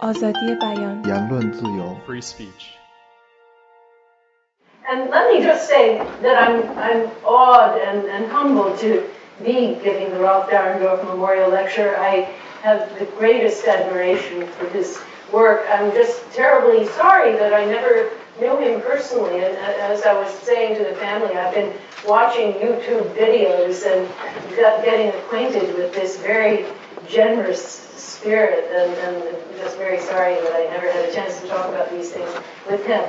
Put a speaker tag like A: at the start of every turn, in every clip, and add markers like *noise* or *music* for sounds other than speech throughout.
A: آزادی بیان
B: 言论自由
C: free speech.
D: And let me just say that I'm, I'm awed and, and humbled to be giving the Ralph Dahrendorf Memorial Lecture. I have the greatest admiration for his work. I'm just terribly sorry that I never knew him personally. And as I was saying to the family, I've been watching YouTube videos and got, getting acquainted with this very generous spirit. And, and just very sorry that I never had a chance to talk about these things with him.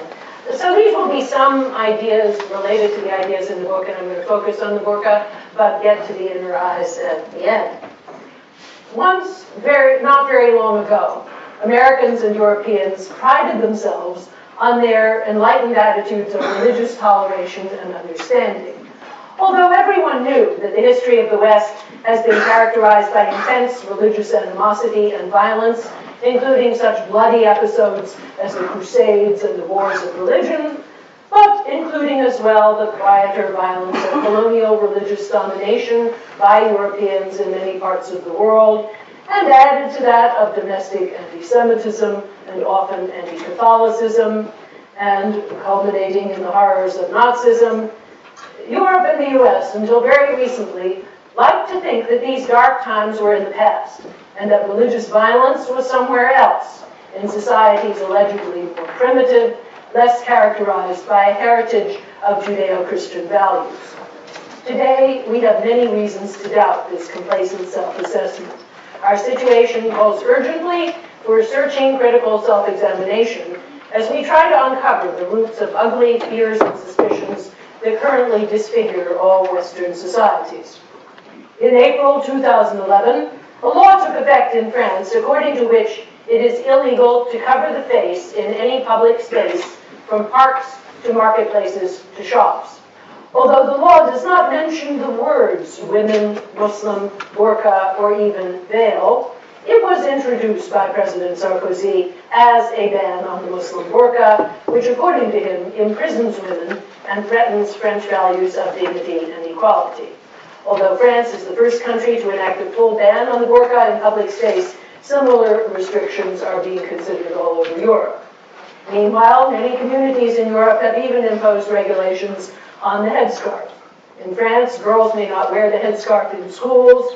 D: So these will be some ideas related to the ideas in the book, and I'm going to focus on the burqa, uh, but get to the inner eyes at the end. Once, very, not very long ago, Americans and Europeans prided themselves on their enlightened attitudes of religious toleration and understanding. Although everyone knew that the history of the West has been characterized by intense religious animosity and violence, including such bloody episodes as the Crusades and the Wars of Religion, but including as well the quieter violence of colonial religious domination by Europeans in many parts of the world, and added to that of domestic anti-Semitism and often anti-Catholicism, and culminating in the horrors of Nazism. Europe and the US, until very recently, liked to think that these dark times were in the past, and that religious violence was somewhere else, in societies allegedly more primitive, less characterized by a heritage of Judeo-Christian values. Today, we have many reasons to doubt this complacent self-assessment. Our situation calls urgently for searching critical self-examination as we try to uncover the roots of ugly fears and suspicions that currently disfigure all Western societies. In April 2011, a law took effect in France according to which it is illegal to cover the face in any public space from parks to marketplaces to shops. Although the law does not mention the words women, Muslim, burqa, or even veil, it was introduced by President Sarkozy as a ban on the Muslim burqa, which according to him imprisons women and threatens French values of dignity and equality. Although France is the first country to enact a full ban on the burqa in public space, similar restrictions are being considered all over Europe. Meanwhile, many communities in Europe have even imposed regulations on the headscarf. In France, girls may not wear the headscarf in schools.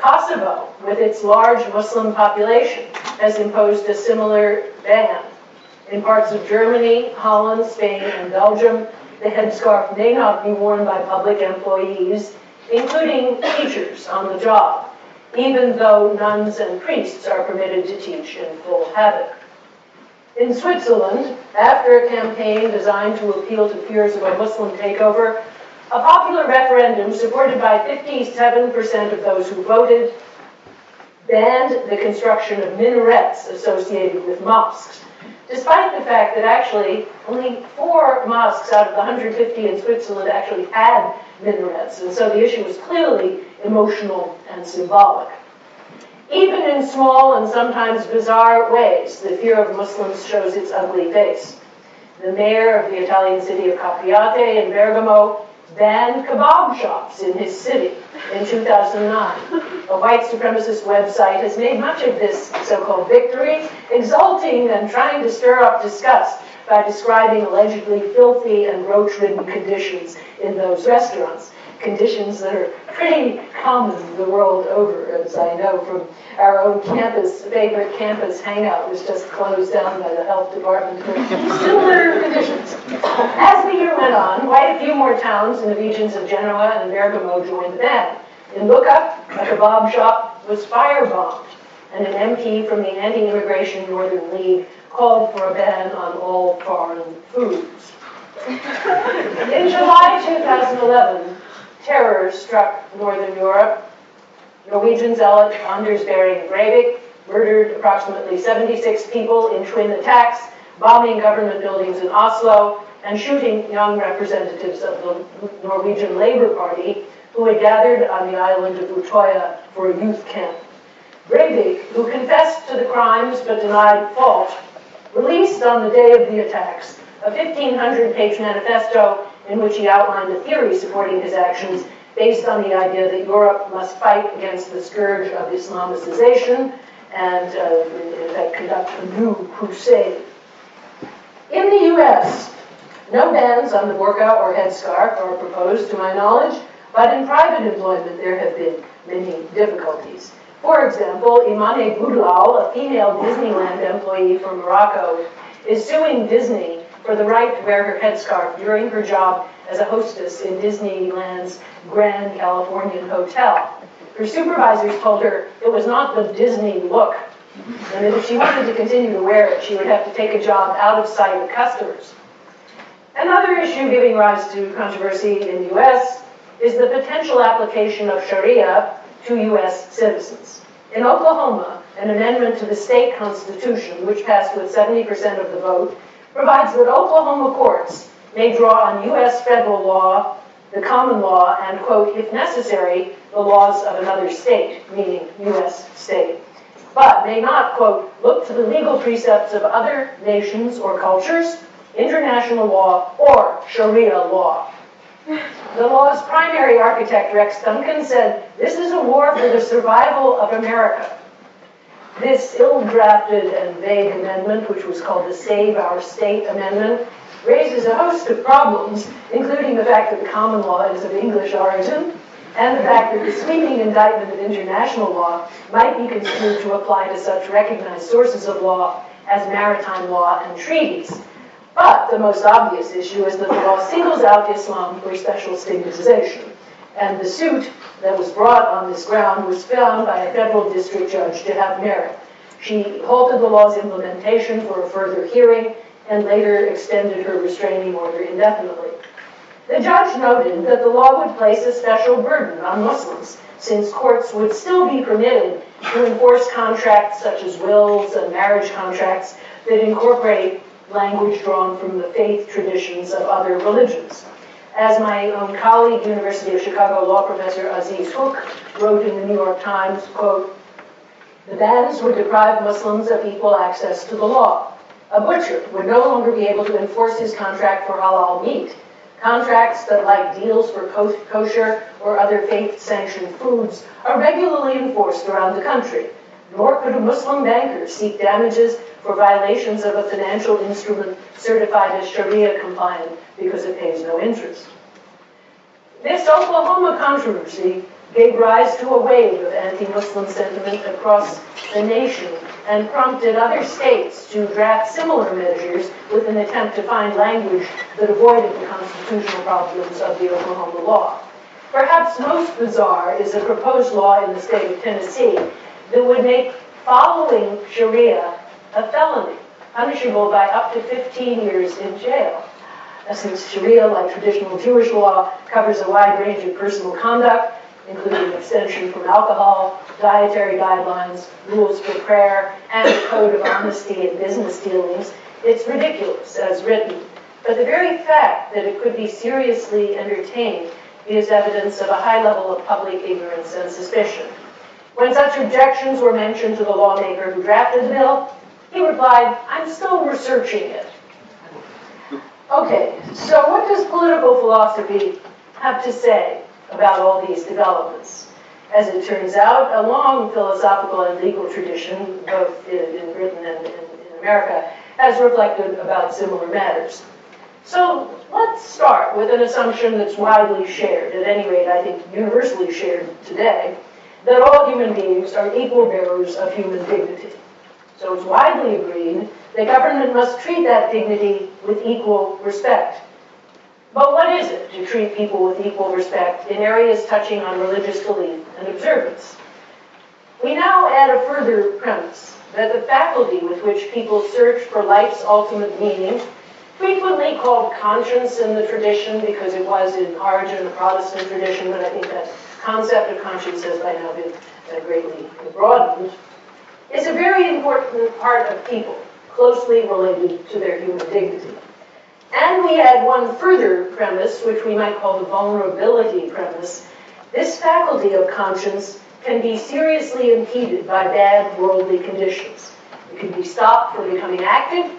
D: Kosovo, with its large Muslim population, has imposed a similar ban. In parts of Germany, Holland, Spain, and Belgium, the headscarf may not be worn by public employees, including teachers on the job, even though nuns and priests are permitted to teach in full habit. In Switzerland, after a campaign designed to appeal to fears of a Muslim takeover, a popular referendum supported by 57% of those who voted banned the construction of minarets associated with mosques, despite the fact that actually only four mosques out of the 150 in Switzerland actually had minarets. And so the issue was clearly emotional and symbolic. Even in small and sometimes bizarre ways, the fear of Muslims shows its ugly face. The mayor of the Italian city of Capriate in Bergamo banned kebab shops in his city in 2009. A white supremacist website has made much of this so-called victory, exulting and trying to stir up disgust by describing allegedly filthy and roach-ridden conditions in those restaurants, conditions that are pretty common the world over, as I know from our own campus, favorite campus hangout was just closed down by the health department for similar conditions. As the year went on, quite a few more towns in the regions of Genoa and Bergamo joined the band. In Lucca, a kebab shop was firebombed, and an MP from the Anti-Immigration Northern League called for a ban on all foreign foods. In July 2011, terror struck Northern Europe. Norwegian zealot Anders Behring Breivik murdered approximately 76 people in twin attacks, bombing government buildings in Oslo, and shooting young representatives of the Norwegian Labour Party who had gathered on the island of Utoya for a youth camp. Breivik, who confessed to the crimes but denied fault, released on the day of the attacks a 1,500-page manifesto in which he outlined a theory supporting his actions based on the idea that Europe must fight against the scourge of Islamicization and uh, in fact conduct a new crusade. In the US, no bans on the burqa or headscarf are proposed to my knowledge, but in private employment there have been many difficulties. For example, Imane Boudlal, a female Disneyland employee from Morocco, is suing Disney for the right to wear her headscarf during her job as a hostess in Disneyland's Grand Californian Hotel. Her supervisors told her it was not the Disney look, and that if she wanted to continue to wear it, she would have to take a job out of sight of customers. Another issue giving rise to controversy in the US is the potential application of Sharia to U.S. citizens. In Oklahoma, an amendment to the state constitution, which passed with 70% of the vote, provides that Oklahoma courts may draw on U.S. federal law, the common law, and, quote, if necessary, the laws of another state, meaning U.S. state, but may not, quote, look to the legal precepts of other nations or cultures, international law, or Sharia law. The law's primary architect, Rex Duncan, said, This is a war for the survival of America. This ill drafted and vague amendment, which was called the Save Our State Amendment, raises a host of problems, including the fact that the common law is of English origin, and the fact that the sweeping indictment of international law might be construed to apply to such recognized sources of law as maritime law and treaties. But the most obvious issue is that the law singles out Islam for special stigmatization. And the suit that was brought on this ground was found by a federal district judge to have merit. She halted the law's implementation for a further hearing and later extended her restraining order indefinitely. The judge noted that the law would place a special burden on Muslims, since courts would still be permitted to enforce contracts such as wills and marriage contracts that incorporate language drawn from the faith traditions of other religions. As my own colleague, University of Chicago law professor Aziz Huq, wrote in the New York Times, quote, the bans would deprive Muslims of equal access to the law. A butcher would no longer be able to enforce his contract for halal meat. Contracts that, like deals for kosher or other faith-sanctioned foods, are regularly enforced around the country. Nor could a Muslim banker seek damages for violations of a financial instrument certified as Sharia compliant because it pays no interest. This Oklahoma controversy gave rise to a wave of anti-Muslim sentiment across the nation and prompted other states to draft similar measures with an attempt to find language that avoided the constitutional problems of the Oklahoma law. Perhaps most bizarre is a proposed law in the state of Tennessee that would make following Sharia a felony, punishable by up to 15 years in jail. Since Sharia, like traditional Jewish law, covers a wide range of personal conduct, including abstention from alcohol, dietary guidelines, rules for prayer, and a code of honesty in business dealings, it's ridiculous as written. But the very fact that it could be seriously entertained is evidence of a high level of public ignorance and suspicion. When such objections were mentioned to the lawmaker who drafted the bill, he replied, I'm still researching it. Okay, so what does political philosophy have to say about all these developments? As it turns out, a long philosophical and legal tradition, both in, in Britain and in America, has reflected about similar matters. So let's start with an assumption that's widely shared, at any rate, I think universally shared today, that all human beings are equal bearers of human dignity. So it's widely agreed that government must treat that dignity with equal respect. But what is it to treat people with equal respect in areas touching on religious belief and observance? We now add a further premise that the faculty with which people search for life's ultimate meaning, frequently called conscience in the tradition because it was in origin a Protestant tradition, but I think that concept of conscience has by now been uh, greatly broadened, is a very important part of people, closely related to their human dignity. And we add one further premise, which we might call the vulnerability premise. This faculty of conscience can be seriously impeded by bad worldly conditions. It can be stopped from becoming active,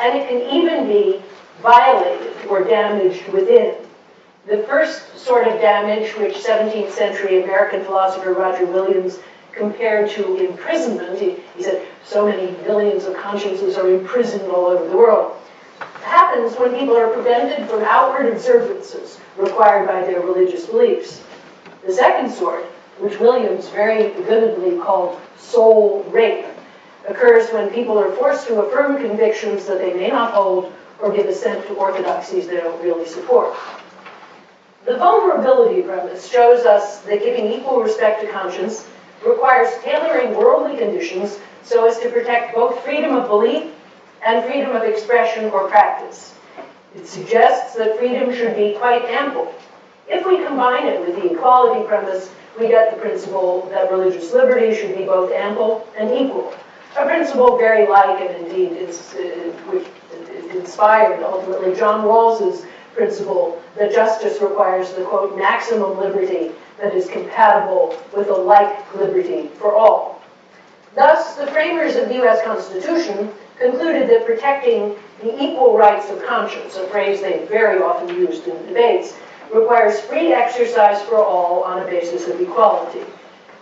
D: and it can even be violated or damaged within. The first sort of damage, which 17th century American philosopher Roger Williams compared to imprisonment. He, he said so many millions of consciences are imprisoned all over the world. It happens when people are prevented from outward observances required by their religious beliefs. The second sort, which Williams very vividly called soul rape, occurs when people are forced to affirm convictions that they may not hold or give assent to orthodoxies they don't really support. The vulnerability premise shows us that giving equal respect to conscience requires tailoring worldly conditions so as to protect both freedom of belief and freedom of expression or practice. It suggests that freedom should be quite ample. If we combine it with the equality premise, we get the principle that religious liberty should be both ample and equal. A principle very like, and indeed uh, which inspired ultimately John Rawls's principle that justice requires the quote maximum liberty that is compatible with a like liberty for all. Thus, the framers of the U.S. Constitution concluded that protecting the equal rights of conscience, a phrase they very often used in debates, requires free exercise for all on a basis of equality.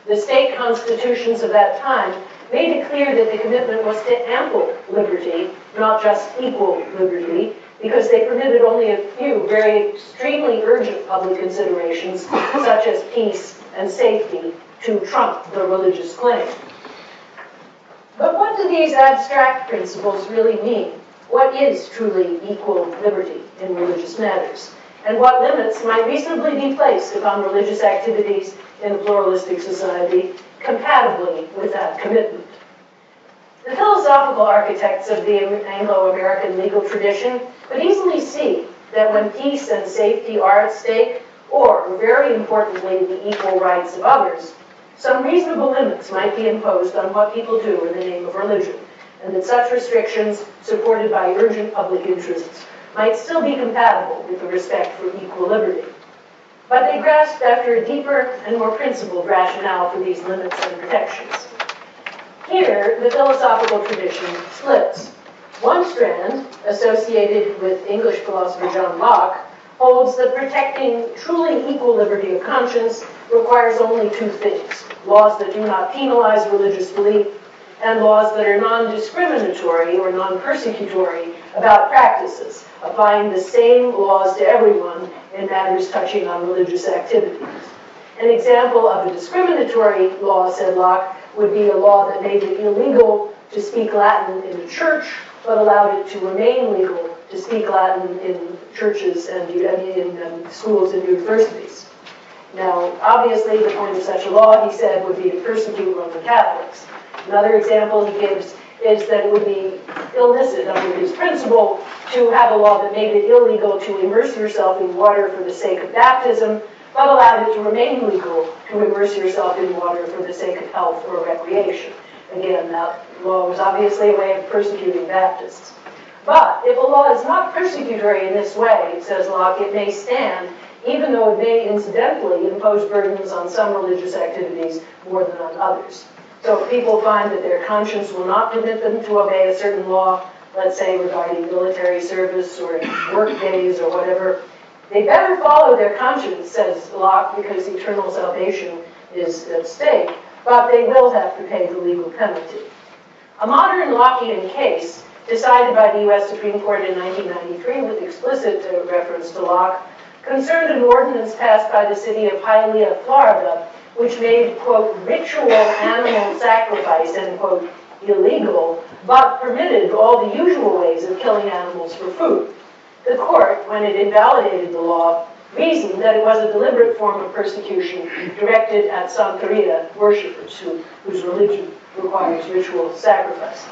D: The state constitutions of that time made it clear that the commitment was to ample liberty, not just equal liberty, because they permitted only a few very extremely urgent public considerations, such as peace and safety, to trump the religious claim. But what do these abstract principles really mean? What is truly equal liberty in religious matters? And what limits might reasonably be placed upon religious activities in a pluralistic society compatibly with that commitment? The philosophical architects of the Anglo-American legal tradition could easily see that when peace and safety are at stake, or, very importantly, the equal rights of others, some reasonable limits might be imposed on what people do in the name of religion, and that such restrictions, supported by urgent public interests, might still be compatible with the respect for equal liberty. But they grasped after a deeper and more principled rationale for these limits and protections. Here, the philosophical tradition splits. One strand, associated with English philosopher John Locke, holds that protecting truly equal liberty of conscience requires only two things laws that do not penalize religious belief, and laws that are non discriminatory or non persecutory about practices, applying the same laws to everyone in matters touching on religious activities. An example of a discriminatory law, said Locke, would be a law that made it illegal to speak Latin in a church, but allowed it to remain legal to speak Latin in churches and in um, schools and universities. Now, obviously, the point of such a law, he said, would be to persecute Roman Catholics. Another example he gives is that it would be illicit under his principle to have a law that made it illegal to immerse yourself in water for the sake of baptism, but allowed it to remain legal to immerse yourself in water for the sake of health or recreation. Again, that law was obviously a way of persecuting Baptists. But if a law is not persecutory in this way, says Locke, it may stand even though it may incidentally impose burdens on some religious activities more than on others. So if people find that their conscience will not permit them to obey a certain law, let's say regarding military service or work days or whatever, they better follow their conscience, says Locke, because eternal salvation is at stake, but they will have to pay the legal penalty. A modern Lockean case decided by the U.S. Supreme Court in 1993 with explicit reference to Locke concerned an ordinance passed by the city of Hialeah, Florida, which made, quote, ritual animal sacrifice, end quote, illegal, but permitted all the usual ways of killing animals for food. The court, when it invalidated the law, reasoned that it was a deliberate form of persecution directed at Santeria worshippers who, whose religion requires ritual sacrifice.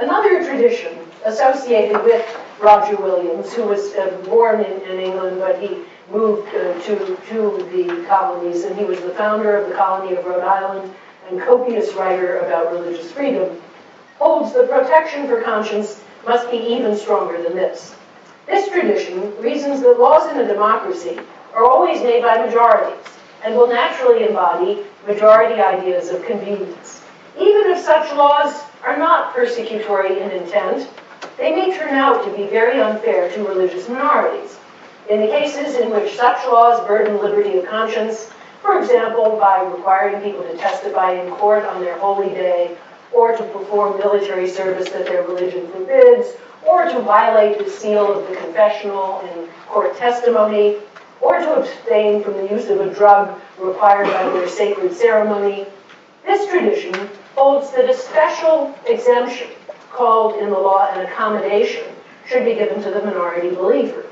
D: Another tradition associated with Roger Williams, who was uh, born in, in, England, but he moved uh, to, to the colonies, and he was the founder of the colony of Rhode Island and copious writer about religious freedom, holds the protection for conscience must be even stronger than this. This tradition reasons that laws in a democracy are always made by majorities and will naturally embody majority ideas of convenience. Even if such laws are not persecutory in intent, they may turn out to be very unfair to religious minorities. In the cases in which such laws burden liberty of conscience, For example, by requiring people to testify in court on their holy day, or to perform military service that their religion forbids, or to violate the seal of the confessional in court testimony, or to abstain from the use of a drug required by their sacred ceremony. This tradition holds that a special exemption, called in the law an accommodation, should be given to the minority believer.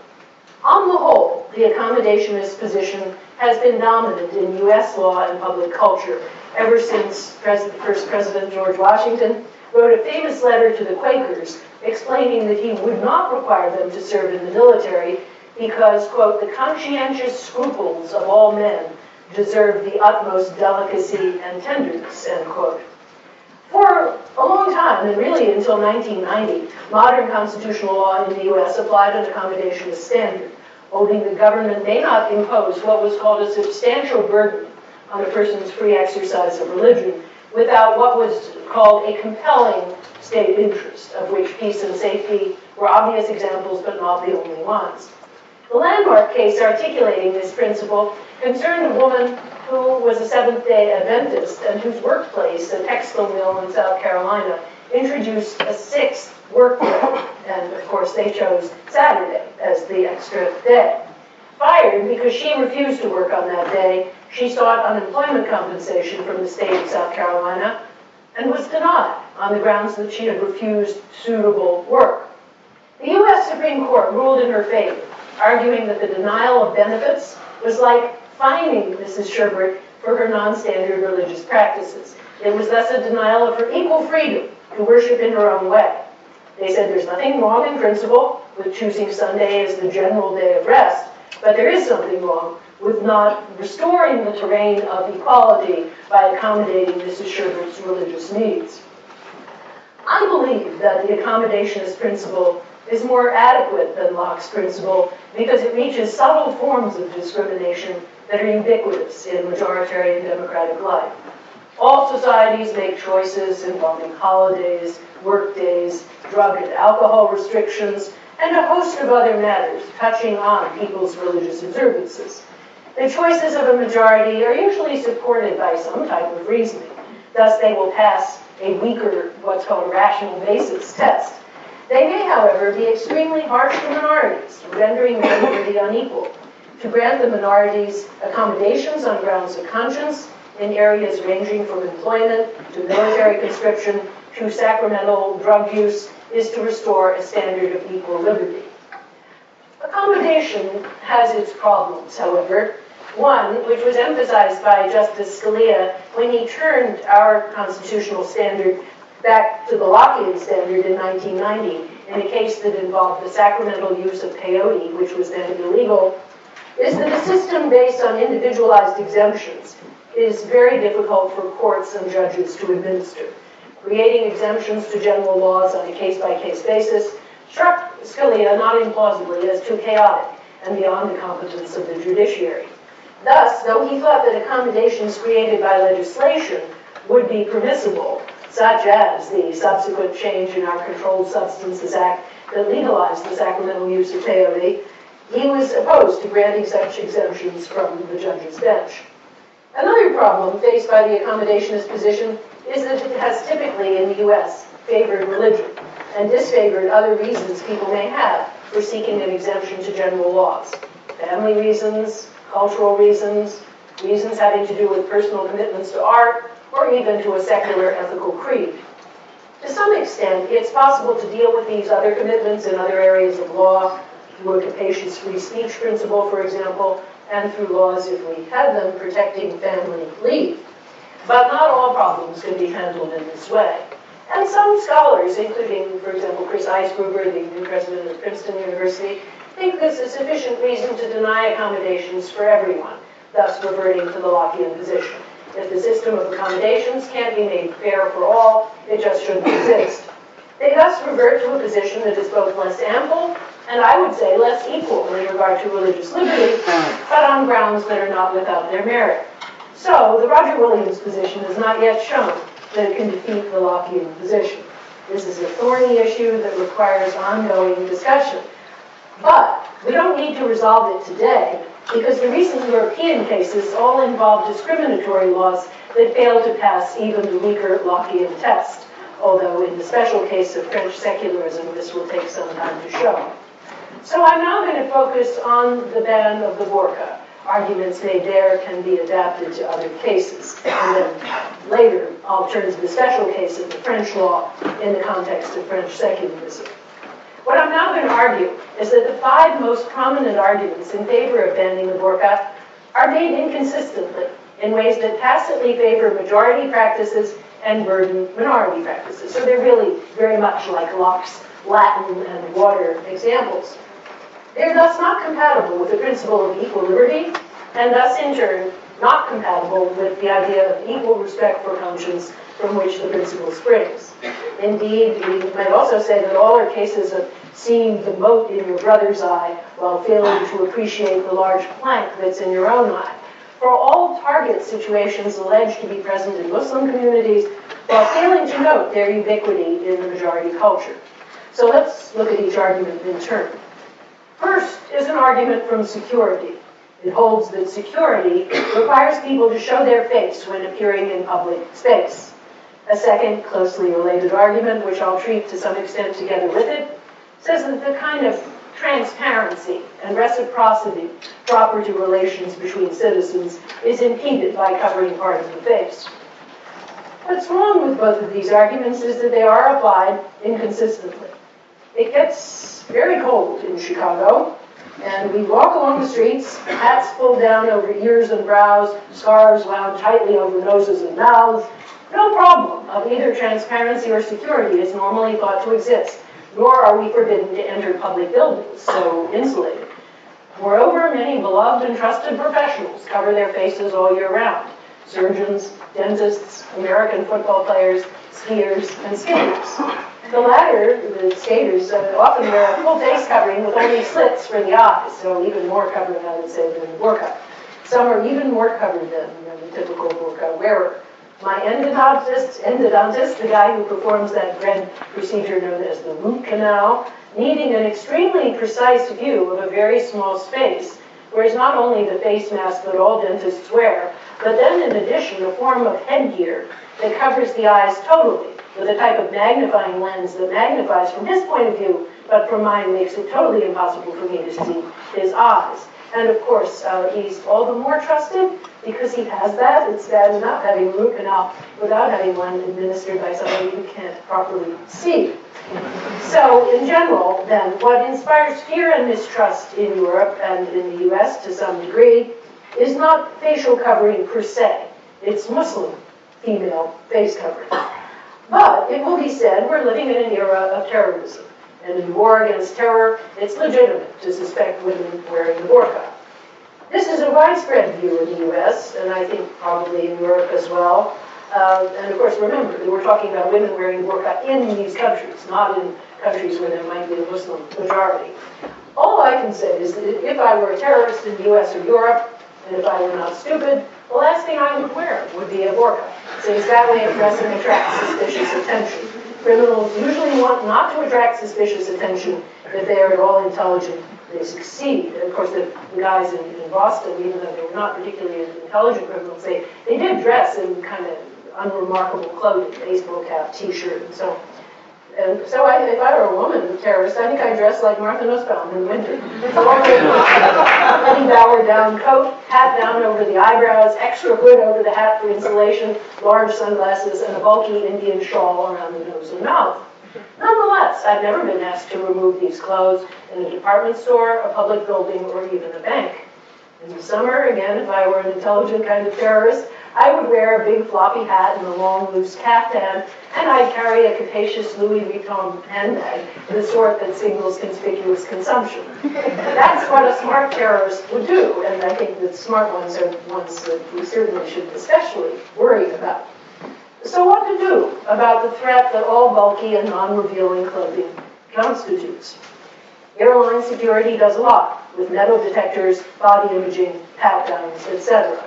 D: On the whole, the accommodationist position has been dominant in U.S. law and public culture ever since first President George Washington wrote a famous letter to the Quakers explaining that he would not require them to serve in the military because, quote, the conscientious scruples of all men deserve the utmost delicacy and tenderness, end quote. For a long time, and really until 1990, modern constitutional law in the U.S. applied an accommodationist standard, holding the government may not impose what was called a substantial burden on a person's free exercise of religion without what was called a compelling state interest, of which peace and safety were obvious examples but not the only ones. The landmark case articulating this principle concerned a woman who was a Seventh day Adventist and whose workplace, a textile mill in South Carolina, introduced a sixth work day. And of course, they chose Saturday as the extra day. Fired because she refused to work on that day, she sought unemployment compensation from the state of South Carolina and was denied on the grounds that she had refused suitable work. The U.S. Supreme Court ruled in her favor, arguing that the denial of benefits was like fining Mrs. Sherbert for her non-standard religious practices. It was thus a denial of her equal freedom to worship in her own way. They said there's nothing wrong in principle with choosing Sunday as the general day of rest, but there is something wrong with not restoring the terrain of equality by accommodating Mrs. Sherbert's religious needs. I believe that the accommodationist principle is more adequate than Locke's principle because it reaches subtle forms of discrimination that are ubiquitous in majoritarian democratic life. All societies make choices involving holidays, work days, drug and alcohol restrictions, and a host of other matters touching on people's religious observances. The choices of a majority are usually supported by some type of reasoning. Thus, they will pass a weaker, what's called rational basis test. They may, however, be extremely harsh to minorities, rendering their liberty unequal. To grant the minorities accommodations on grounds of conscience in areas ranging from employment to military conscription to sacramental drug use is to restore a standard of equal liberty. Accommodation has its problems, however. One, which was emphasized by Justice Scalia when he turned our constitutional standard back to the Lockean standard in 1990 in a case that involved the sacramental use of peyote, which was then illegal, is that a system based on individualized exemptions is very difficult for courts and judges to administer. Creating exemptions to general laws on a case-by-case basis struck Scalia not implausibly as too chaotic and beyond the competence of the judiciary. Thus, though he thought that accommodations created by legislation would be permissible, such as the subsequent change in our Controlled Substances Act that legalized the sacramental use of peyote, he was opposed to granting such exemptions from the judge's bench. Another problem faced by the accommodationist position is that it has typically, in the U.S., favored religion and disfavored other reasons people may have for seeking an exemption to general laws. Family reasons, cultural reasons, reasons having to do with personal commitments to art, or even to a secular ethical creed. To some extent, it's possible to deal with these other commitments in other areas of law, through a capacious free speech principle, for example, and through laws, if we had them, protecting family leave. But not all problems can be handled in this way. And some scholars, including, for example, Chris Eisgruber, the new president of Princeton University, think this is sufficient reason to deny accommodations for everyone, thus reverting to the Lockean position. If the system of accommodations can't be made fair for all, it just shouldn't exist. They thus revert to a position that is both less ample and I would say less equal in regard to religious liberty, but on grounds that are not without their merit. So the Roger Williams position has not yet shown that it can defeat the Lockean position. This is a thorny issue that requires ongoing discussion. But we don't need to resolve it today because the recent European cases all involve discriminatory laws that fail to pass even the weaker Lockean test, although in the special case of French secularism, this will take some time to show. So I'm now going to focus on the ban of the burqa. Arguments made there can be adapted to other cases. And then later, I'll turn to the special case of the French law in the context of French secularism. What I'm now going to argue is that the five most prominent arguments in favor of banning the burqa are made inconsistently in ways that tacitly favor majority practices and burden minority practices. So they're really very much like Locke's Latin and water examples. They're thus not compatible with the principle of equal liberty, and thus in turn not compatible with the idea of equal respect for conscience from which the principle springs. Indeed, we might also say that all are cases of seeing the mote in your brother's eye while failing to appreciate the large plank that's in your own eye. For all target situations alleged to be present in Muslim communities, while failing to note their ubiquity in the majority culture. So let's look at each argument in turn. First is an argument from security. It holds that security requires people to show their face when appearing in public space. A second closely related argument, which I'll treat to some extent together with it, says that the kind of transparency and reciprocity proper to relations between citizens is impeded by covering part of the face. What's wrong with both of these arguments is that they are applied inconsistently. It gets very cold in Chicago, and we walk along the streets, hats pulled down over ears and brows, scarves wound tightly over noses and mouths. No problem of either transparency or security is normally thought to exist, nor are we forbidden to enter public buildings, so insulated. Moreover, many beloved and trusted professionals cover their faces all year round. Surgeons, dentists, American football players, skiers, and skaters. The latter, the skaters, uh, often wear a full face covering with only slits for the eyes, so even more covered, I would say, than the burqa. Some are even more covered than, than the typical burqa wearer. My endodontist, endodontist, the guy who performs that grand procedure known as the root canal, needing an extremely precise view of a very small space, wears not only the face mask that all dentists wear, but then in addition a form of headgear that covers the eyes totally with a type of magnifying lens that magnifies from his point of view, but from mine makes it totally impossible for me to see his eyes. And of course, uh, he's all the more trusted because he has that. It's bad enough having root canal without having one administered by somebody who can't properly see. So, in general, then, what inspires fear and mistrust in Europe and in the US to some degree is not facial covering per se, it's Muslim female face covering. But it will be said we're living in an era of terrorism. And in war against terror, it's legitimate to suspect women wearing the burqa. This is a widespread view in the US, and I think probably in Europe as well. Uh, and of course, remember we're talking about women wearing burqa in these countries, not in countries where there might be a Muslim majority. All I can say is that if I were a terrorist in the US or Europe, and if I were not stupid, the last thing I would wear would be a burqa, way of dressing attracts suspicious attention. Criminals usually want not to attract suspicious attention if they are at all intelligent. They succeed. And of course, the, the guys in, in, Boston, even though they were not particularly intelligent criminals, they, they did dress in kind of unremarkable clothing, baseball cap, t-shirt, and so on. And so I, if I were a woman terrorist, I think I'd dress like Martha Nussbaum in winter. Letting bower down coat, hat down over the eyebrows, extra hood over the hat for insulation, large sunglasses, and a bulky Indian shawl around the nose and mouth. Nonetheless, I've never been asked to remove these clothes in a department store, a public building, or even a bank. In the summer, again, if I were an intelligent kind of terrorist, I would wear a big floppy hat and a long loose caftan, and I'd carry a capacious Louis Vuitton handbag, the sort that signals conspicuous consumption. That's what a smart terrorist would do, and I think that smart ones are ones that we certainly should especially worry about. So what to do about the threat that all bulky and non-revealing clothing constitutes? Airline security does a lot with metal detectors, body imaging, pat-downs, etc.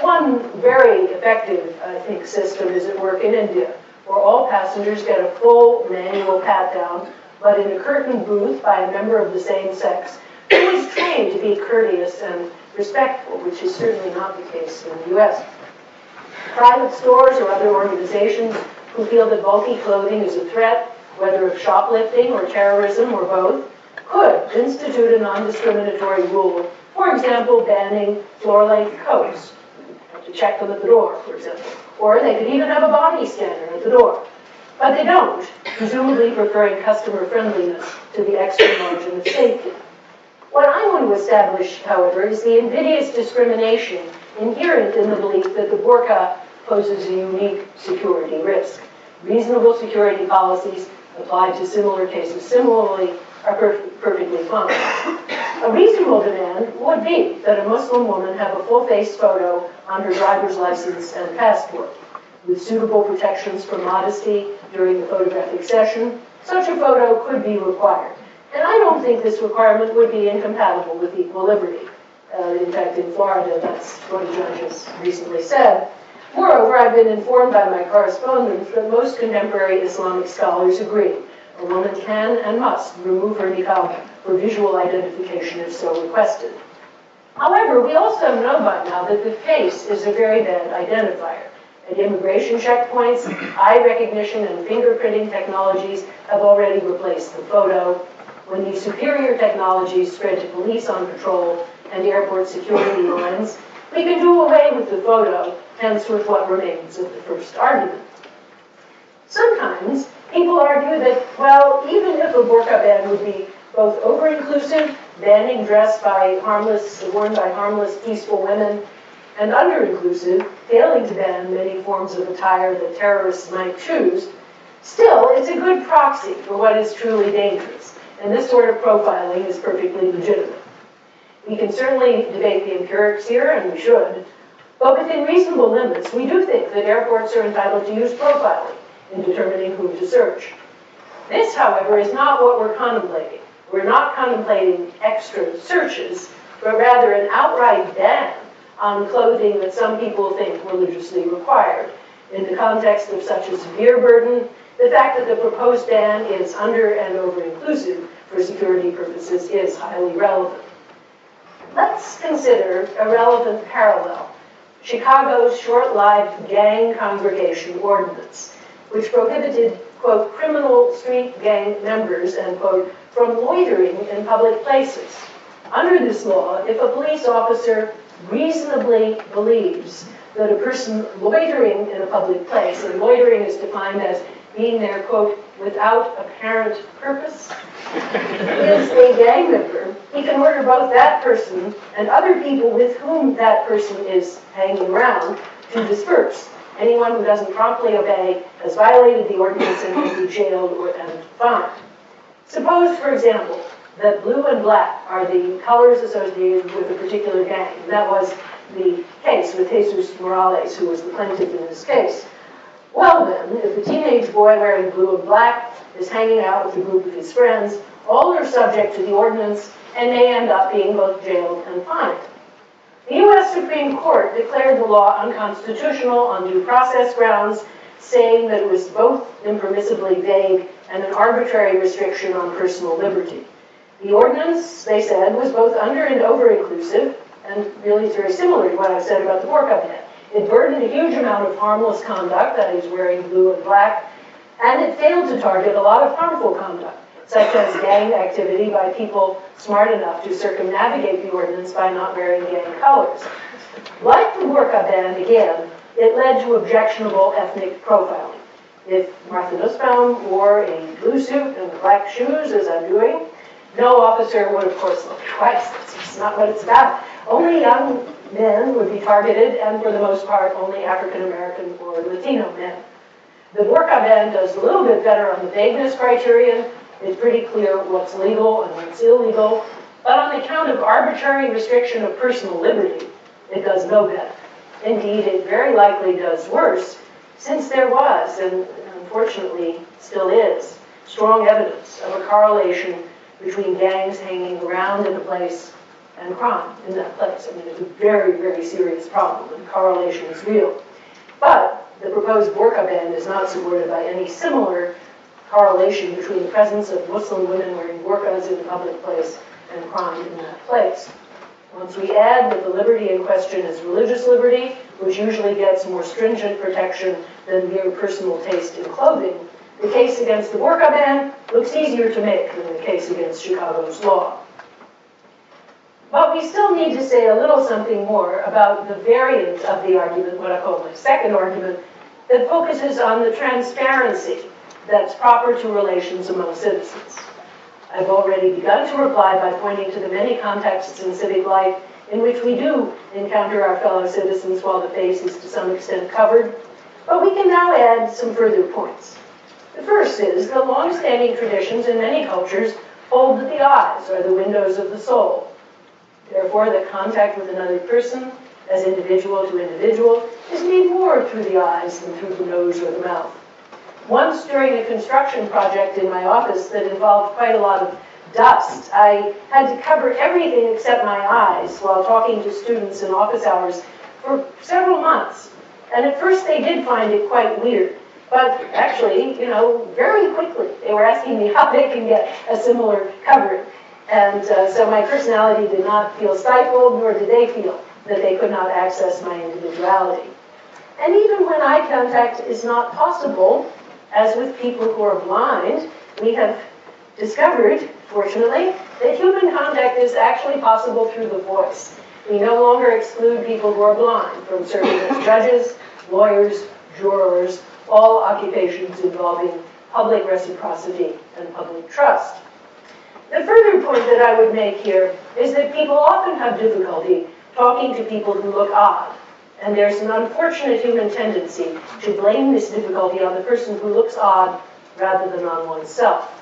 D: One very effective, I think, system is at work in India, where all passengers get a full manual pat-down, but in a curtained booth by a member of the same sex who is trained to be courteous and respectful, which is certainly not the case in the US. Private stores or other organizations who feel that bulky clothing is a threat, whether of shoplifting or terrorism or both, could institute a non-discriminatory rule, for example, banning floor-length coats. To check them at the door, for example. Or they could even have a body scanner at the door. But they don't, presumably preferring customer friendliness to the extra margin of safety. What I want to establish, however, is the invidious discrimination inherent in the belief that the burqa poses a unique security risk. Reasonable security policies applied to similar cases similarly are per perfectly fine. A reasonable demand would be that a Muslim woman have a full-face photo on her driver's license and passport. With suitable protections for modesty during the photographic session, such a photo could be required. And I don't think this requirement would be incompatible with equal liberty. Uh, in fact, in Florida, that's what a judge has recently said. Moreover, I've been informed by my correspondents that most contemporary Islamic scholars agree a woman can and must remove her niqab for visual identification if so requested. However, we also know by now that the face is a very bad identifier. At immigration checkpoints, eye recognition and fingerprinting technologies have already replaced the photo. When these superior technologies spread to police on patrol and airport security lines, we can do away with the photo, hence with what remains of the first argument. Sometimes people argue that, well, even if a burqa ban would be both over-inclusive, banning dress by harmless, worn by harmless, peaceful women, and under-inclusive, failing to ban many forms of attire that terrorists might choose, still, it's a good proxy for what is truly dangerous, and this sort of profiling is perfectly legitimate. We can certainly debate the empirics here, and we should, but within reasonable limits, we do think that airports are entitled to use profiling in determining whom to search. This, however, is not what we're contemplating. We're not contemplating extra searches, but rather an outright ban on clothing that some people think religiously required. In the context of such a severe burden, the fact that the proposed ban is under and over inclusive for security purposes is highly relevant. Let's consider a relevant parallel. Chicago's short-lived gang congregation ordinance, which prohibited, quote, criminal street gang members, end quote, from loitering in public places. Under this law, if a police officer reasonably believes that a person loitering in a public place, and loitering is defined as being there, quote, without apparent purpose, is a gang member, he can order both that person and other people with whom that person is hanging around to disperse. Anyone who doesn't promptly obey has violated the ordinance and will be jailed or and fined. Suppose, for example, that blue and black are the colors associated with a particular gang. That was the case with Jesus Morales, who was the plaintiff in this case. Well then, if a teenage boy wearing blue and black is hanging out with a group of his friends, all are subject to the ordinance and may end up being both jailed and fined. The U.S. Supreme Court declared the law unconstitutional on due process grounds, saying that it was both impermissibly vague and an arbitrary restriction on personal liberty. The ordinance, they said, was both under and over inclusive, and really it's very similar to what I've said about the burqa ban. It burdened a huge amount of harmless conduct, that is, wearing blue and black, and it failed to target a lot of harmful conduct, such as gang activity by people smart enough to circumnavigate the ordinance by not wearing gang colors. Like the burqa ban, again, it led to objectionable ethnic profiling. If Martha Nussbaum wore a blue suit and black shoes, as I'm doing, no officer would, of course, look twice. That's just not what it's about. Only young men would be targeted, and for the most part, only African American or Latino men. The burqa ban does a little bit better on the vagueness criterion. It's pretty clear what's legal and what's illegal. But on account of arbitrary restriction of personal liberty, it does no good. Indeed, it very likely does worse, since there was, and unfortunately still is, strong evidence of a correlation between gangs hanging around in a place and crime in that place. I mean, it's a very, very serious problem, and correlation is real. But the proposed burqa ban is not supported by any similar correlation between the presence of Muslim women wearing burqas in a public place and crime in that place. Once we add that the liberty in question is religious liberty, which usually gets more stringent protection than mere personal taste in clothing, the case against the burqa ban looks easier to make than the case against Chicago's law. But we still need to say a little something more about the variant of the argument, what I call my second argument, that focuses on the transparency that's proper to relations among citizens. I've already begun to reply by pointing to the many contexts in civic life in which we do encounter our fellow citizens while the face is to some extent covered, but we can now add some further points. The first is that long-standing traditions in many cultures hold that the eyes are the windows of the soul. Therefore, the contact with another person, as individual to individual, is made more through the eyes than through the nose or the mouth. Once during a construction project in my office that involved quite a lot of dust, I had to cover everything except my eyes while talking to students in office hours for several months. And at first they did find it quite weird. But actually, you know, very quickly, they were asking me *laughs* how they can get a similar covering. And uh, so my personality did not feel stifled, nor did they feel that they could not access my individuality. And even when eye contact is not possible, as with people who are blind, we have discovered, fortunately, that human contact is actually possible through the voice. We no longer exclude people who are blind from serving as judges, lawyers, jurors, all occupations involving public reciprocity and public trust. The further point that I would make here is that people often have difficulty talking to people who look odd. And there's an unfortunate human tendency to blame this difficulty on the person who looks odd rather than on oneself.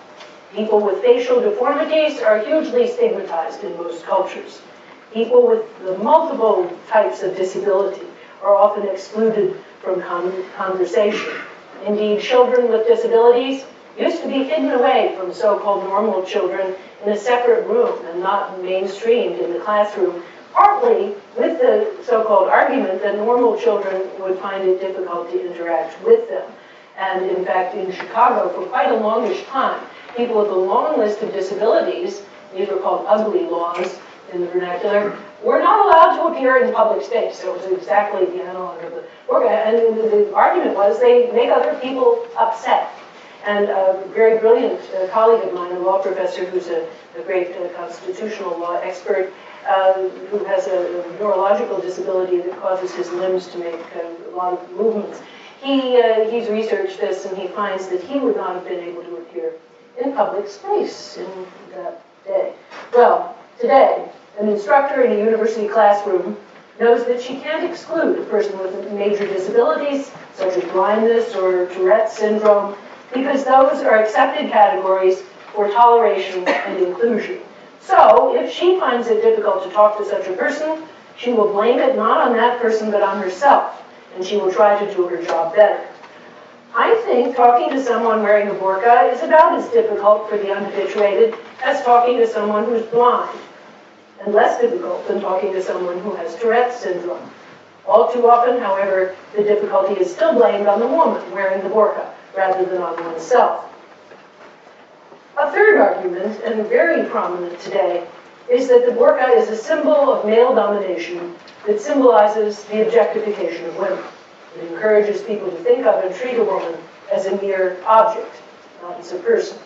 D: People with facial deformities are hugely stigmatized in most cultures. People with the multiple types of disability are often excluded from con conversation. Indeed, children with disabilities used to be hidden away from so-called normal children in a separate room and not mainstreamed in the classroom, partly with the so-called argument that normal children would find it difficult to interact with them. And in fact, in Chicago, for quite a longish time, people with a long list of disabilities, these were called ugly laws in the vernacular, were not allowed to appear in public space. So it was exactly the analog of the burqa. And the, the argument was they make other people upset. And a very brilliant uh, colleague of mine, a law professor who's a, a great uh, constitutional law expert, uh, who has a, a, neurological disability that causes his limbs to make uh, a lot of movements. He, uh, he's researched this and he finds that he would not have been able to appear in public space in that day. Well, today, an instructor in a university classroom knows that she can't exclude a person with major disabilities, such as blindness or Tourette's syndrome, because those are accepted categories for toleration and inclusion. So, if she finds it difficult to talk to such a person, she will blame it not on that person but on herself, and she will try to do her job better. I think talking to someone wearing a burqa is about as difficult for the unhabituated as talking to someone who's blind, and less difficult than talking to someone who has Tourette's syndrome. All too often, however, the difficulty is still blamed on the woman wearing the burqa rather than on oneself. A third argument, and very prominent today, is that the burqa is a symbol of male domination that symbolizes the objectification of women. It encourages people to think of and treat a woman as a mere object, not as a person.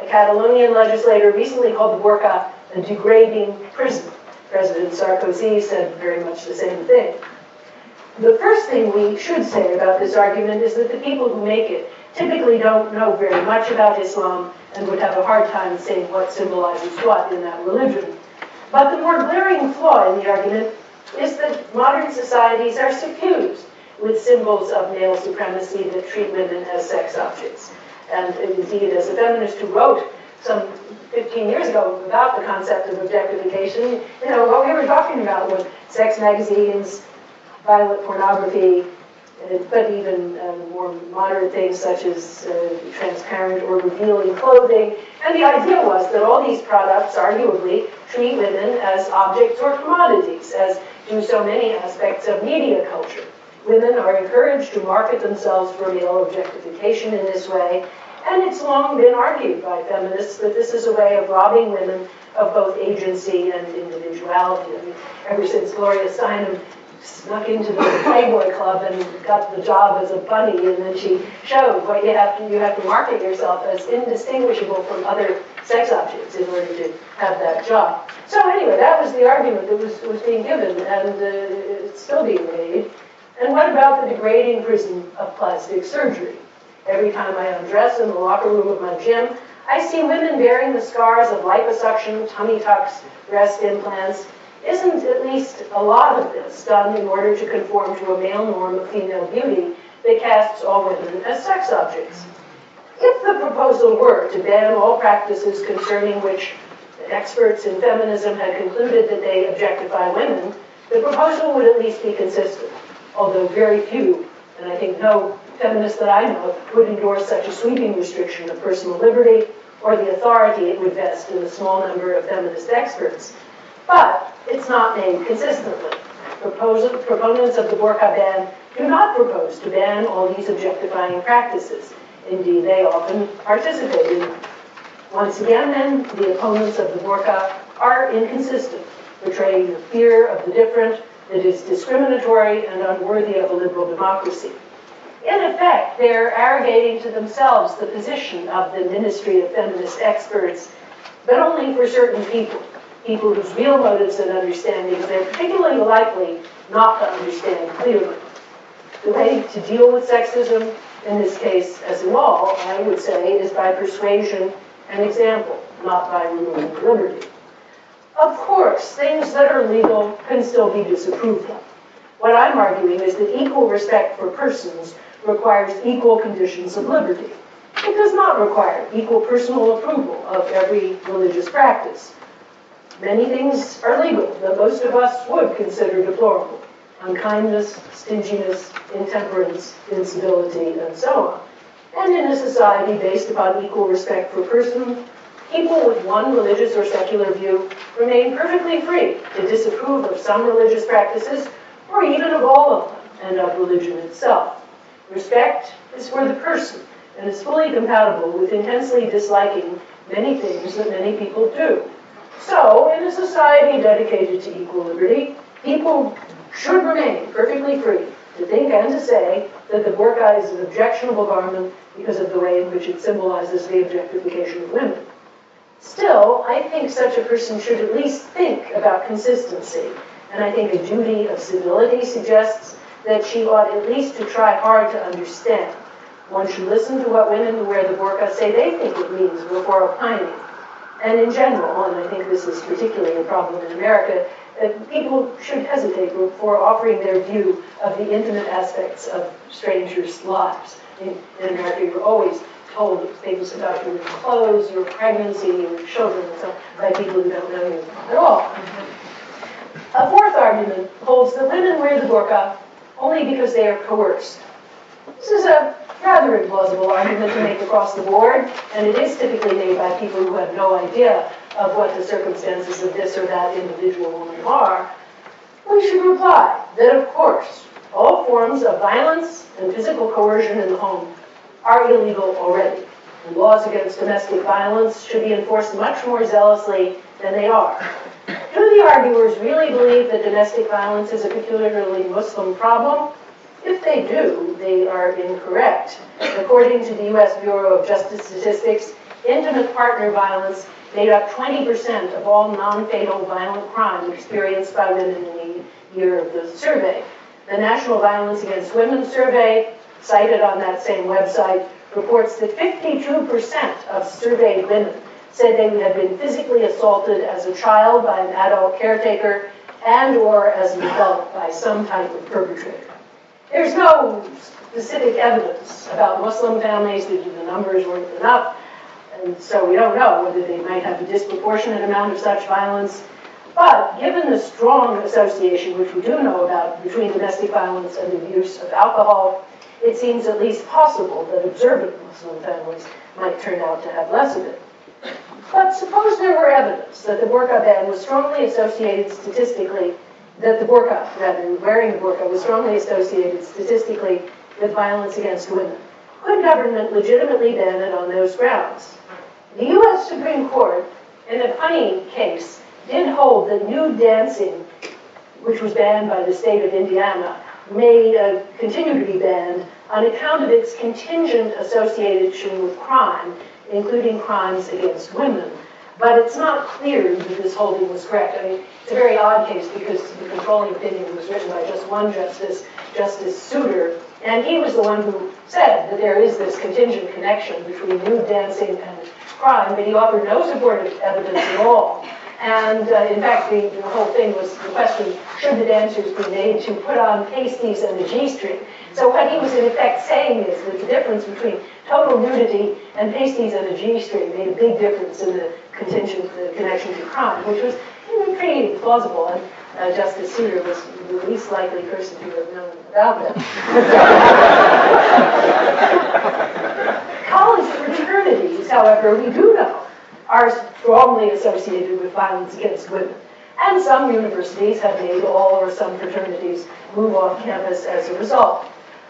D: A Catalonian legislator recently called the burqa a degrading prison. President Sarkozy said very much the same thing. The first thing we should say about this argument is that the people who make it typically don't know very much about Islam and would have a hard time saying what symbolizes what in that religion. But the more glaring flaw in the argument is that modern societies are suffused with symbols of male supremacy that treat women as sex objects. And indeed, as a feminist who wrote some 15 years ago about the concept of objectification, you know, what we were talking about was sex magazines, violent pornography, but even uh, more modern things such as uh, transparent or revealing clothing. And the idea was that all these products arguably treat women as objects or commodities, as do so many aspects of media culture. Women are encouraged to market themselves for male objectification in this way, And it's long been argued by feminists that this is a way of robbing women of both agency and individuality. I mean, ever since Gloria Steinem snuck into the Playboy Club and got the job as a bunny, and then she showed what you have to you have to market yourself as indistinguishable from other sex objects in order to have that job. So anyway, that was the argument that was, was being given, and uh, it's still being made. And what about the degrading prison of plastic surgery? Every time I undress in the locker room of my gym, I see women bearing the scars of liposuction, tummy tucks, breast implants. Isn't at least a lot of this done in order to conform to a male norm of female beauty that casts all women as sex objects? If the proposal were to ban all practices concerning which experts in feminism had concluded that they objectify women, the proposal would at least be consistent, although very few, and I think no feminist that I know, would endorse such a sweeping restriction of personal liberty or the authority it would vest in a small number of feminist experts. But it's not made consistently. Propos- proponents of the burqa ban do not propose to ban all these objectifying practices. Indeed, they often participate in them. Once again, then, the opponents of the burqa are inconsistent, betraying the fear of the different that is discriminatory and unworthy of a liberal democracy. In effect, they're arrogating to themselves the position of the Ministry of Feminist Experts, but only for certain people, people whose real motives and understandings they're particularly likely not to understand clearly. The way to deal with sexism, in this case as in all, I would say, is by persuasion and example, not by removing liberty. Of course, things that are legal can still be disapproved of. What I'm arguing is that equal respect for persons requires equal conditions of liberty. It does not require equal personal approval of every religious practice. Many things are legal that most of us would consider deplorable unkindness, stinginess, intemperance, incivility, and so on. And in a society based upon equal respect for person, people with one religious or secular view remain perfectly free to disapprove of some religious practices or even of all of them and of religion itself. Respect is for the person and is fully compatible with intensely disliking many things that many people do. So, in a society dedicated to equal liberty, people should remain perfectly free to think and to say that the burqa is an objectionable garment because of the way in which it symbolizes the objectification of women. Still, I think such a person should at least think about consistency, and I think a duty of civility suggests that she ought at least to try hard to understand. One should listen to what women who wear the burqa say they think it means before opining. And in general, and I think this is particularly a problem in America, uh, people should hesitate before offering their view of the intimate aspects of strangers' lives. In, in America, you're always told things about your clothes, your pregnancy, your children, and so by people who don't know you at all. A fourth argument holds that women wear the burqa only because they are coerced. This is a rather implausible argument to make across the board, and it is typically made by people who have no idea of what the circumstances of this or that individual woman are, we should reply that, of course, all forms of violence and physical coercion in the home are illegal already. And laws against domestic violence should be enforced much more zealously than they are. Do the arguers really believe that domestic violence is a peculiarly Muslim problem? If they do, they are incorrect. According to the U.S. Bureau of Justice Statistics, intimate partner violence made up 20% of all non-fatal violent crime experienced by women in the year of the survey. The National Violence Against Women survey, cited on that same website, reports that 52% of surveyed women said they have been physically assaulted as a child by an adult caretaker and or as an adult by some type of perpetrator. There's no specific evidence about Muslim families that the numbers weren't enough, and so we don't know whether they might have a disproportionate amount of such violence. But given the strong association, which we do know about, between domestic violence and the use of alcohol, it seems at least possible that observant Muslim families might turn out to have less of it. But suppose there were evidence that the burqa ban was strongly associated statistically, that the burqa, rather, wearing the burqa was strongly associated statistically with violence against women. Could government legitimately ban it on those grounds? The U.S. Supreme Court, in the funny case, did hold that nude dancing, which was banned by the state of Indiana, may uh, continue to be banned on account of its contingent association with crime, including crimes against women. But it's not clear that this holding was correct. I mean, it's a very odd case because the controlling opinion was written by just one justice, Justice Souter, and he was the one who said that there is this contingent connection between nude dancing and crime, but he offered no supportive evidence at all. And uh, in fact, the, the, whole thing was the question, should the dancers be made to put on pasties and the G-string? So what he was in effect saying is that the difference between total nudity and pasties and a G-string made a big difference in the contingent the connection to crime, which was you know, pretty plausible. And uh, Justice Souter was the least likely person to have known about that. *laughs* College fraternities, however, we do know, are strongly associated with violence against women. And some universities have made all or some fraternities move off campus as a result.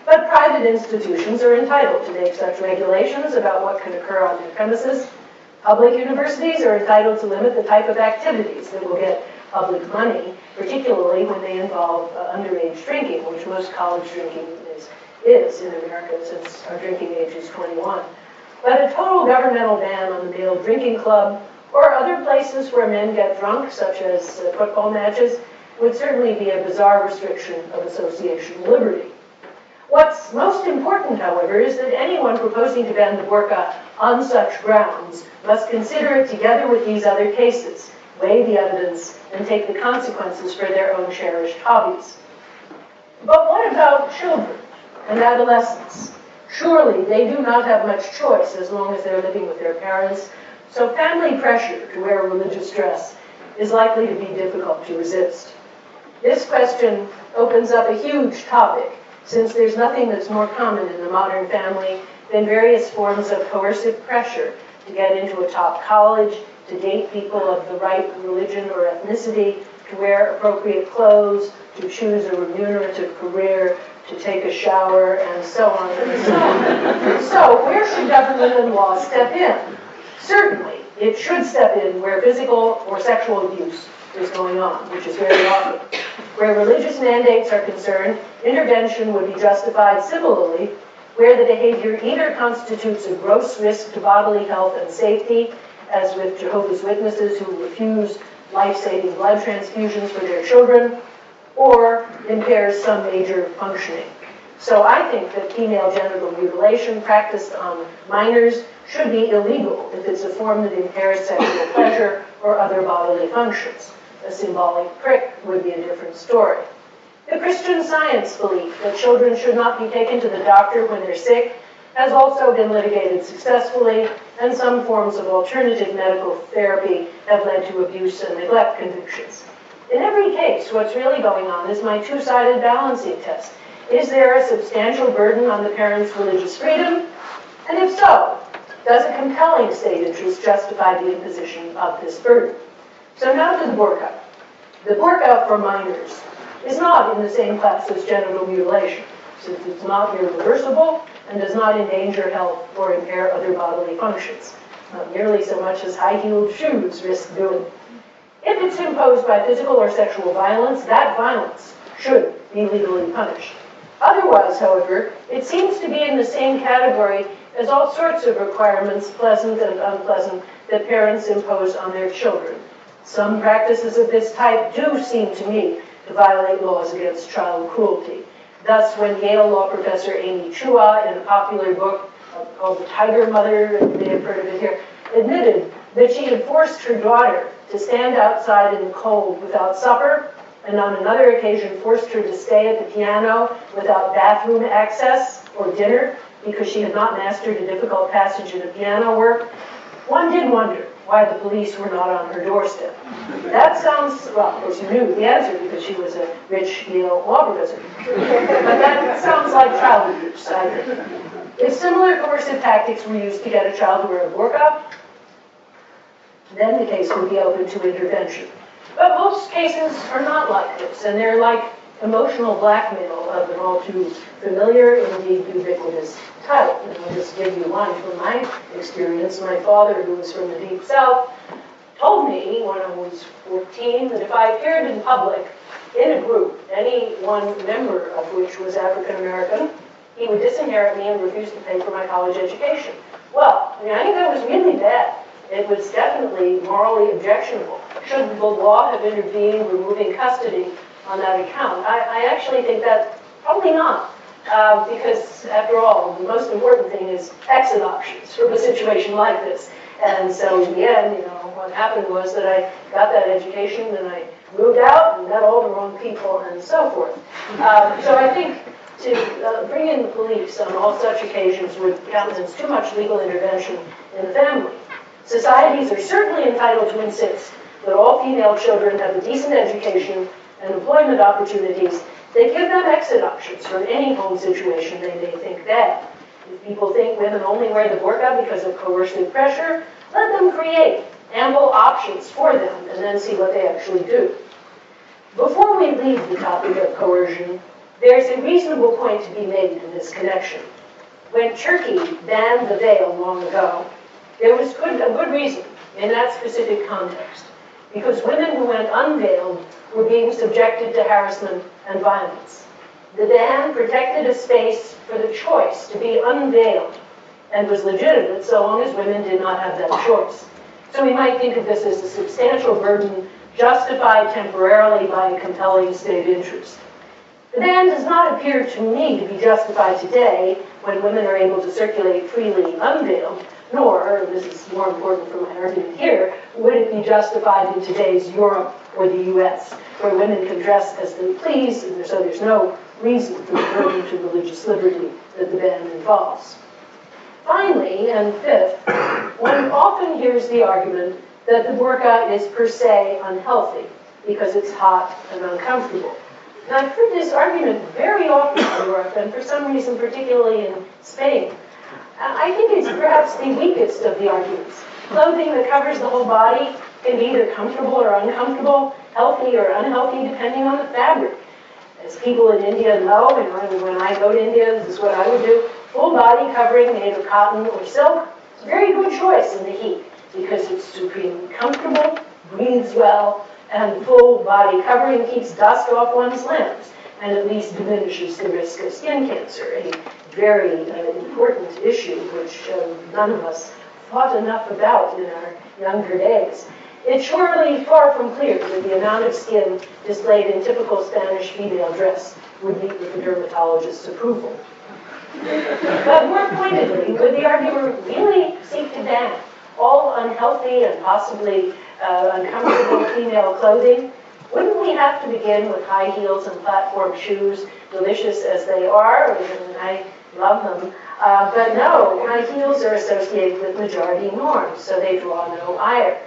D: But private institutions are entitled to make such regulations about what can occur on their premises. Public universities are entitled to limit the type of activities that will get public money, particularly when they involve uh, underage drinking, which most college drinking is, is in America since our drinking age is 21. But a total governmental ban on the male drinking club or other places where men get drunk, such as uh, football matches, would certainly be a bizarre restriction of association liberty. What's most important, however, is that anyone proposing to ban the burqa on such grounds must consider it together with these other cases, weigh the evidence, and take the consequences for their own cherished hobbies. But what about children and adolescents? Surely they do not have much choice as long as they're living with their parents, so family pressure to wear religious dress is likely to be difficult to resist. This question opens up a huge topic since there's nothing that's more common in the modern family than various forms of coercive pressure to get into a top college, to date people of the right religion or ethnicity, to wear appropriate clothes, to choose a remunerative career, to take a shower, and so on and so on. so, where should government and law step in? Certainly, it should step in where physical or sexual abuse is going on, which is very often. Where religious mandates are concerned, intervention would be justified similarly where the behavior either constitutes a gross risk to bodily health and safety, as with Jehovah's Witnesses who refuse life-saving blood transfusions for their children, or impairs some major functioning. So I think that female genital mutilation practiced on minors should be illegal if it's a form that impairs sexual pleasure or other bodily functions. A symbolic prick would be a different story. The Christian science belief that children should not be taken to the doctor when they're sick has also been litigated successfully, and some forms of alternative medical therapy have led to abuse and neglect convictions. In every case, what's really going on is my two-sided balancing test. Is there a substantial burden on the parent's religious freedom? And if so, does a compelling state interest justify the imposition of this burden? So now to the burqa. The burqa for minors is not in the same class as genital mutilation, since it's not irreversible and does not endanger health or impair other bodily functions, not nearly so much as high-heeled shoes risk doing. If it's imposed by physical or sexual violence, that violence should be legally punished. Otherwise, however, it seems to be in the same category as all sorts of requirements, pleasant and unpleasant, that parents impose on their children. Some practices of this type do seem to me to violate laws against child cruelty. Thus, when Yale law professor Amy Chua, in a popular book called The Tiger Mother, you may have heard of it here, admitted that she had forced her daughter to stand outside in the cold without supper, and on another occasion forced her to stay at the piano without bathroom access or dinner because she had not mastered a difficult passage in the piano work, one did wonder why the police were not on her doorstep. That sounds, well, of course you knew the answer because she was a rich Yale law professor. but that sounds like child abuse, I think. If similar coercive tactics were used to get a child to wear a burqa, then the case would be open to intervention. But most cases are not like this, and they're like emotional blackmail of an all too familiar, indeed ubiquitous type. And I'll just give you one from my experience. My father, who was from the Deep South, told me when I was 14 that if I appeared in public in a group, any one member of which was African American, he would disinherit me and refuse to pay for my college education. Well, I, mean, I think that was really bad. It was definitely morally objectionable. Should the law have intervened, removing custody on that account? I, I actually think that probably not. Uh, because after all, the most important thing is exit options from a situation like this. And so in the end, you know, what happened was that I got that education and I moved out and met all the wrong people and so forth. Um, so I think to uh, bring in the police on all such occasions would countenance too much legal intervention in the family. Societies are certainly entitled to insist that all female children have a decent education and employment opportunities. They give them exit options from any home situation they may think bad. If people think women only wear the burqa because of coercive pressure, let them create ample options for them and then see what they actually do. Before we leave the topic of coercion, there's a reasonable point to be made in this connection. When Turkey banned the veil long ago, there was good, a good reason in that specific context, because women who went unveiled were being subjected to harassment and violence. The ban protected a space for the choice to be unveiled and was legitimate so long as women did not have that choice. So we might think of this as a substantial burden justified temporarily by a compelling state interest. The ban does not appear to me to be justified today when women are able to circulate freely unveiled, nor, this is more important for my argument here, would it be justified in today's Europe or the US, where women can dress as they please, and so there's no reason for the burden to religious liberty that the ban involves. Finally, and fifth, one often hears the argument that the burqa is per se unhealthy because it's hot and uncomfortable. And I've heard this argument very often in Europe, and for some reason, particularly in Spain. I think it's perhaps the weakest of the arguments. Clothing that covers the whole body can be either comfortable or uncomfortable, healthy or unhealthy, depending on the fabric. As people in India know, and when I go to India, this is what I would do, full body covering made of cotton or silk, a very good choice in the heat because it's supremely comfortable, breathes well, and full body covering keeps dust off one's limbs and at least diminishes the risk of skin cancer, very uh, important issue which uh, none of us thought enough about in our younger days. It's surely far from clear that the amount of skin displayed in typical Spanish female dress would meet with the dermatologist's approval. but more pointedly, would the argument really seek to ban all unhealthy and possibly uh, uncomfortable female clothing? Wouldn't we have to begin with high heels and platform shoes, delicious as they are? And I love them. Uh, but no, high heels are associated with majority norms, so they draw no ire.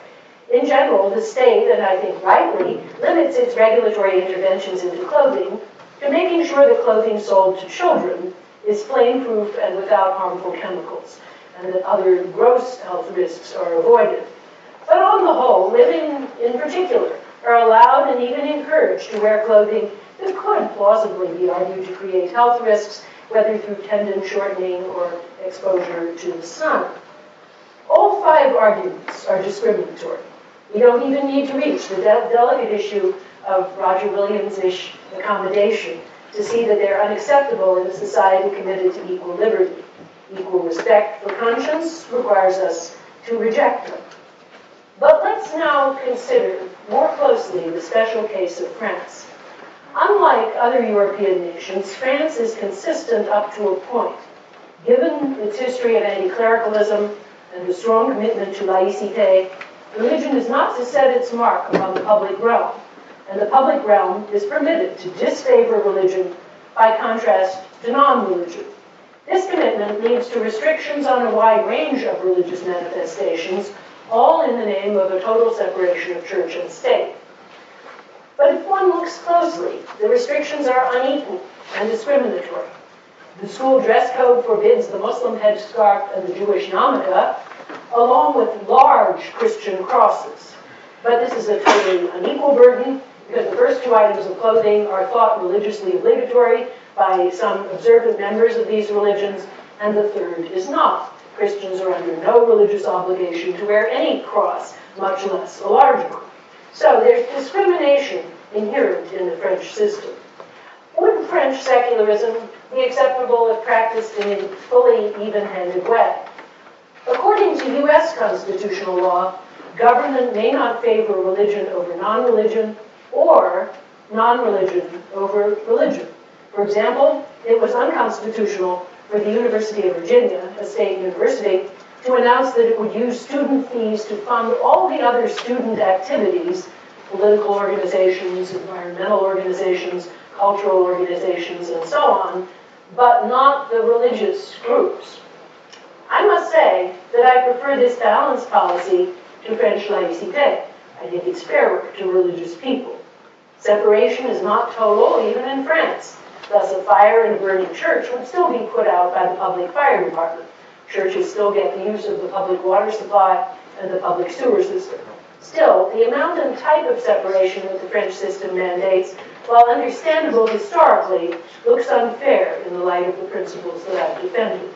D: In general, the state, and I think rightly, limits its regulatory interventions into clothing to making sure that clothing sold to children is flame-proof and without harmful chemicals, and that other gross health risks are avoided. But on the whole, women in particular are allowed and even encouraged to wear clothing that could plausibly be argued to create health risks, whether through tendon shortening or exposure to the sun. All five arguments are discriminatory. We don't even need to reach the de delicate issue of Roger Williams-ish accommodation to see that they're unacceptable in a society committed to equal liberty. Equal respect for conscience requires us to reject them. But let's now consider more closely the special case of France. Unlike other European nations, France is consistent up to a point. Given its history of anti-clericalism and the strong commitment to laïcité, religion is not to set its mark upon the public realm and the public realm is permitted to disfavor religion by contrast to non-religion. This commitment leads to restrictions on a wide range of religious manifestations, all in the name of a total separation of church and state. But if one looks closely, the restrictions are unequal and discriminatory. The school dress code forbids the Muslim headscarf and the Jewish yarmulke, along with large Christian crosses. But this is a totally unequal burden because the first two items of clothing are thought religiously obligatory by some observant members of these religions, and the third is not. Christians are under no religious obligation to wear any cross, much less a large one. So there's discrimination inherent in the French system. Would French secularism be acceptable if practiced in a fully even-handed way? According to U.S. constitutional law, government may not favor religion over non-religion or non-religion over religion. For example, it was unconstitutional for the University of Virginia, a state university, to announce that it would use student fees to fund all the other student activities, political organizations, environmental organizations, cultural organizations, and so on, but not the religious groups. I must say that I prefer this balanced policy to French laïcité. I think it's fairer to religious people. Separation is not total, even in France. Thus, a fire in a burning church would still be put out by the public fire department. Churches still get the use of the public water supply and the public sewer system. Still, the amount and type of separation that the French system mandates, while understandable historically, looks unfair in the light of the principles that I've defended.